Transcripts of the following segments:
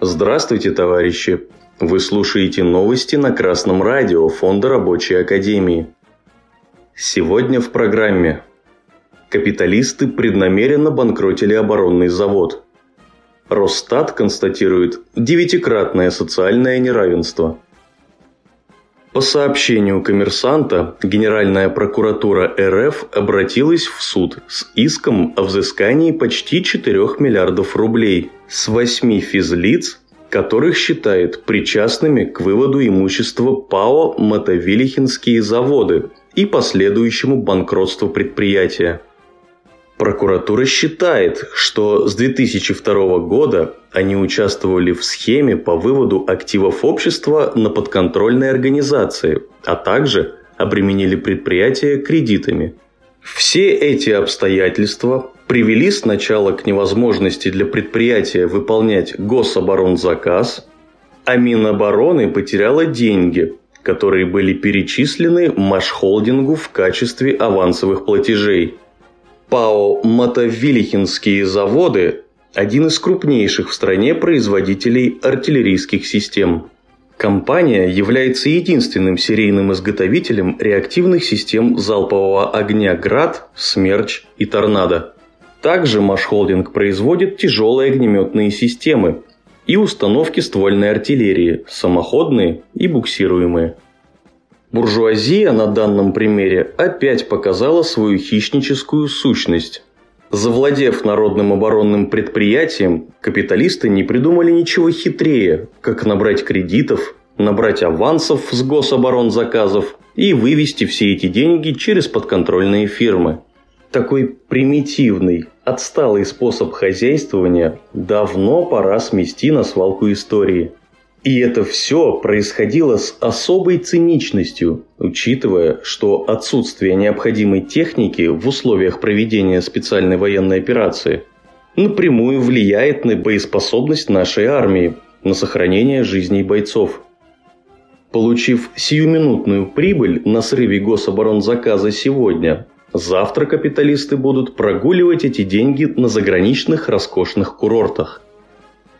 Здравствуйте, товарищи! Вы слушаете новости на Красном радио Фонда Рабочей Академии. Сегодня в программе Капиталисты преднамеренно банкротили оборонный завод. Росстат констатирует девятикратное социальное неравенство. По сообщению коммерсанта, Генеральная прокуратура РФ обратилась в суд с иском о взыскании почти 4 миллиардов рублей с 8 физлиц, которых считает причастными к выводу имущества ПАО «Мотовилихинские заводы» и последующему банкротству предприятия. Прокуратура считает, что с 2002 года они участвовали в схеме по выводу активов общества на подконтрольные организации, а также обременили предприятия кредитами. Все эти обстоятельства привели сначала к невозможности для предприятия выполнять гособоронзаказ, а Минобороны потеряла деньги, которые были перечислены Машхолдингу в качестве авансовых платежей – ПАО «Мотовилихинские заводы» – один из крупнейших в стране производителей артиллерийских систем. Компания является единственным серийным изготовителем реактивных систем залпового огня «Град», «Смерч» и «Торнадо». Также Машхолдинг производит тяжелые огнеметные системы и установки ствольной артиллерии, самоходные и буксируемые. Буржуазия на данном примере опять показала свою хищническую сущность. Завладев народным оборонным предприятием, капиталисты не придумали ничего хитрее, как набрать кредитов, набрать авансов с гособоронзаказов и вывести все эти деньги через подконтрольные фирмы. Такой примитивный, отсталый способ хозяйствования давно пора смести на свалку истории – и это все происходило с особой циничностью, учитывая, что отсутствие необходимой техники в условиях проведения специальной военной операции напрямую влияет на боеспособность нашей армии, на сохранение жизней бойцов. Получив сиюминутную прибыль на срыве гособоронзаказа сегодня, завтра капиталисты будут прогуливать эти деньги на заграничных роскошных курортах.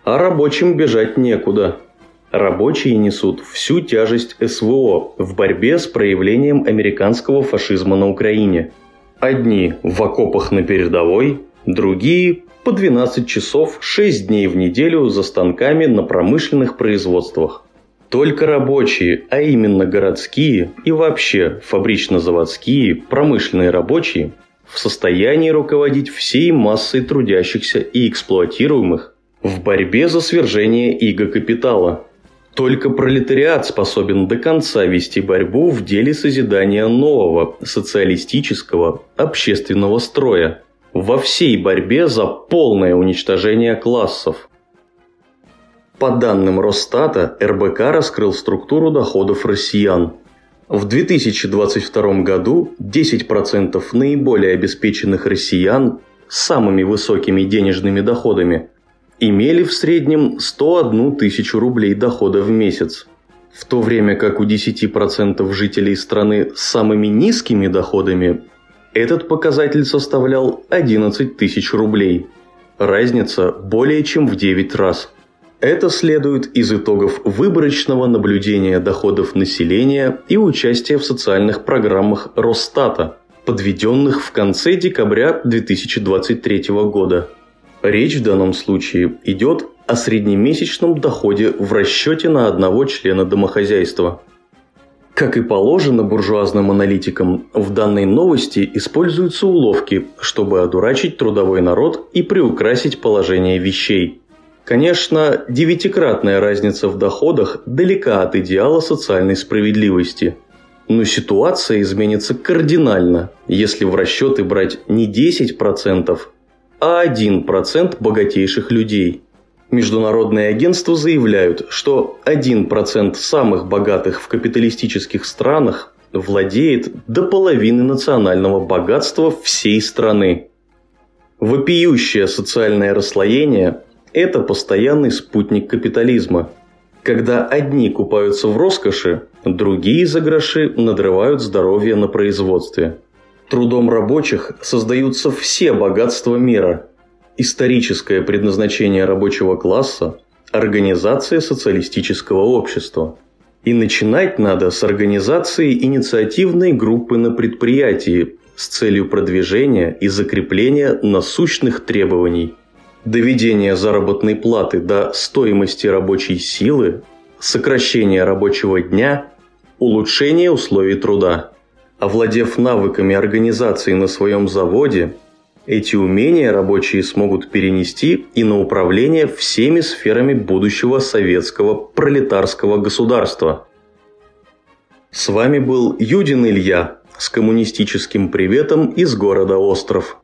А рабочим бежать некуда – Рабочие несут всю тяжесть СВО в борьбе с проявлением американского фашизма на Украине. Одни в окопах на передовой, другие по 12 часов 6 дней в неделю за станками на промышленных производствах. Только рабочие, а именно городские и вообще фабрично-заводские, промышленные рабочие в состоянии руководить всей массой трудящихся и эксплуатируемых в борьбе за свержение иго капитала – только пролетариат способен до конца вести борьбу в деле созидания нового социалистического общественного строя во всей борьбе за полное уничтожение классов. По данным Росстата, РБК раскрыл структуру доходов россиян. В 2022 году 10% наиболее обеспеченных россиян с самыми высокими денежными доходами имели в среднем 101 тысячу рублей дохода в месяц, в то время как у 10% жителей страны с самыми низкими доходами этот показатель составлял 11 тысяч рублей. Разница более чем в 9 раз. Это следует из итогов выборочного наблюдения доходов населения и участия в социальных программах Росстата, подведенных в конце декабря 2023 года. Речь в данном случае идет о среднемесячном доходе в расчете на одного члена домохозяйства. Как и положено буржуазным аналитикам, в данной новости используются уловки, чтобы одурачить трудовой народ и приукрасить положение вещей. Конечно, девятикратная разница в доходах далека от идеала социальной справедливости. Но ситуация изменится кардинально, если в расчеты брать не 10%, а 1% богатейших людей. Международные агентства заявляют, что 1% самых богатых в капиталистических странах владеет до половины национального богатства всей страны. Вопиющее социальное расслоение – это постоянный спутник капитализма. Когда одни купаются в роскоши, другие за гроши надрывают здоровье на производстве – Трудом рабочих создаются все богатства мира. Историческое предназначение рабочего класса – организация социалистического общества. И начинать надо с организации инициативной группы на предприятии с целью продвижения и закрепления насущных требований, доведения заработной платы до стоимости рабочей силы, сокращения рабочего дня, улучшения условий труда. Овладев навыками организации на своем заводе, эти умения рабочие смогут перенести и на управление всеми сферами будущего советского пролетарского государства. С вами был Юдин Илья с коммунистическим приветом из города Остров.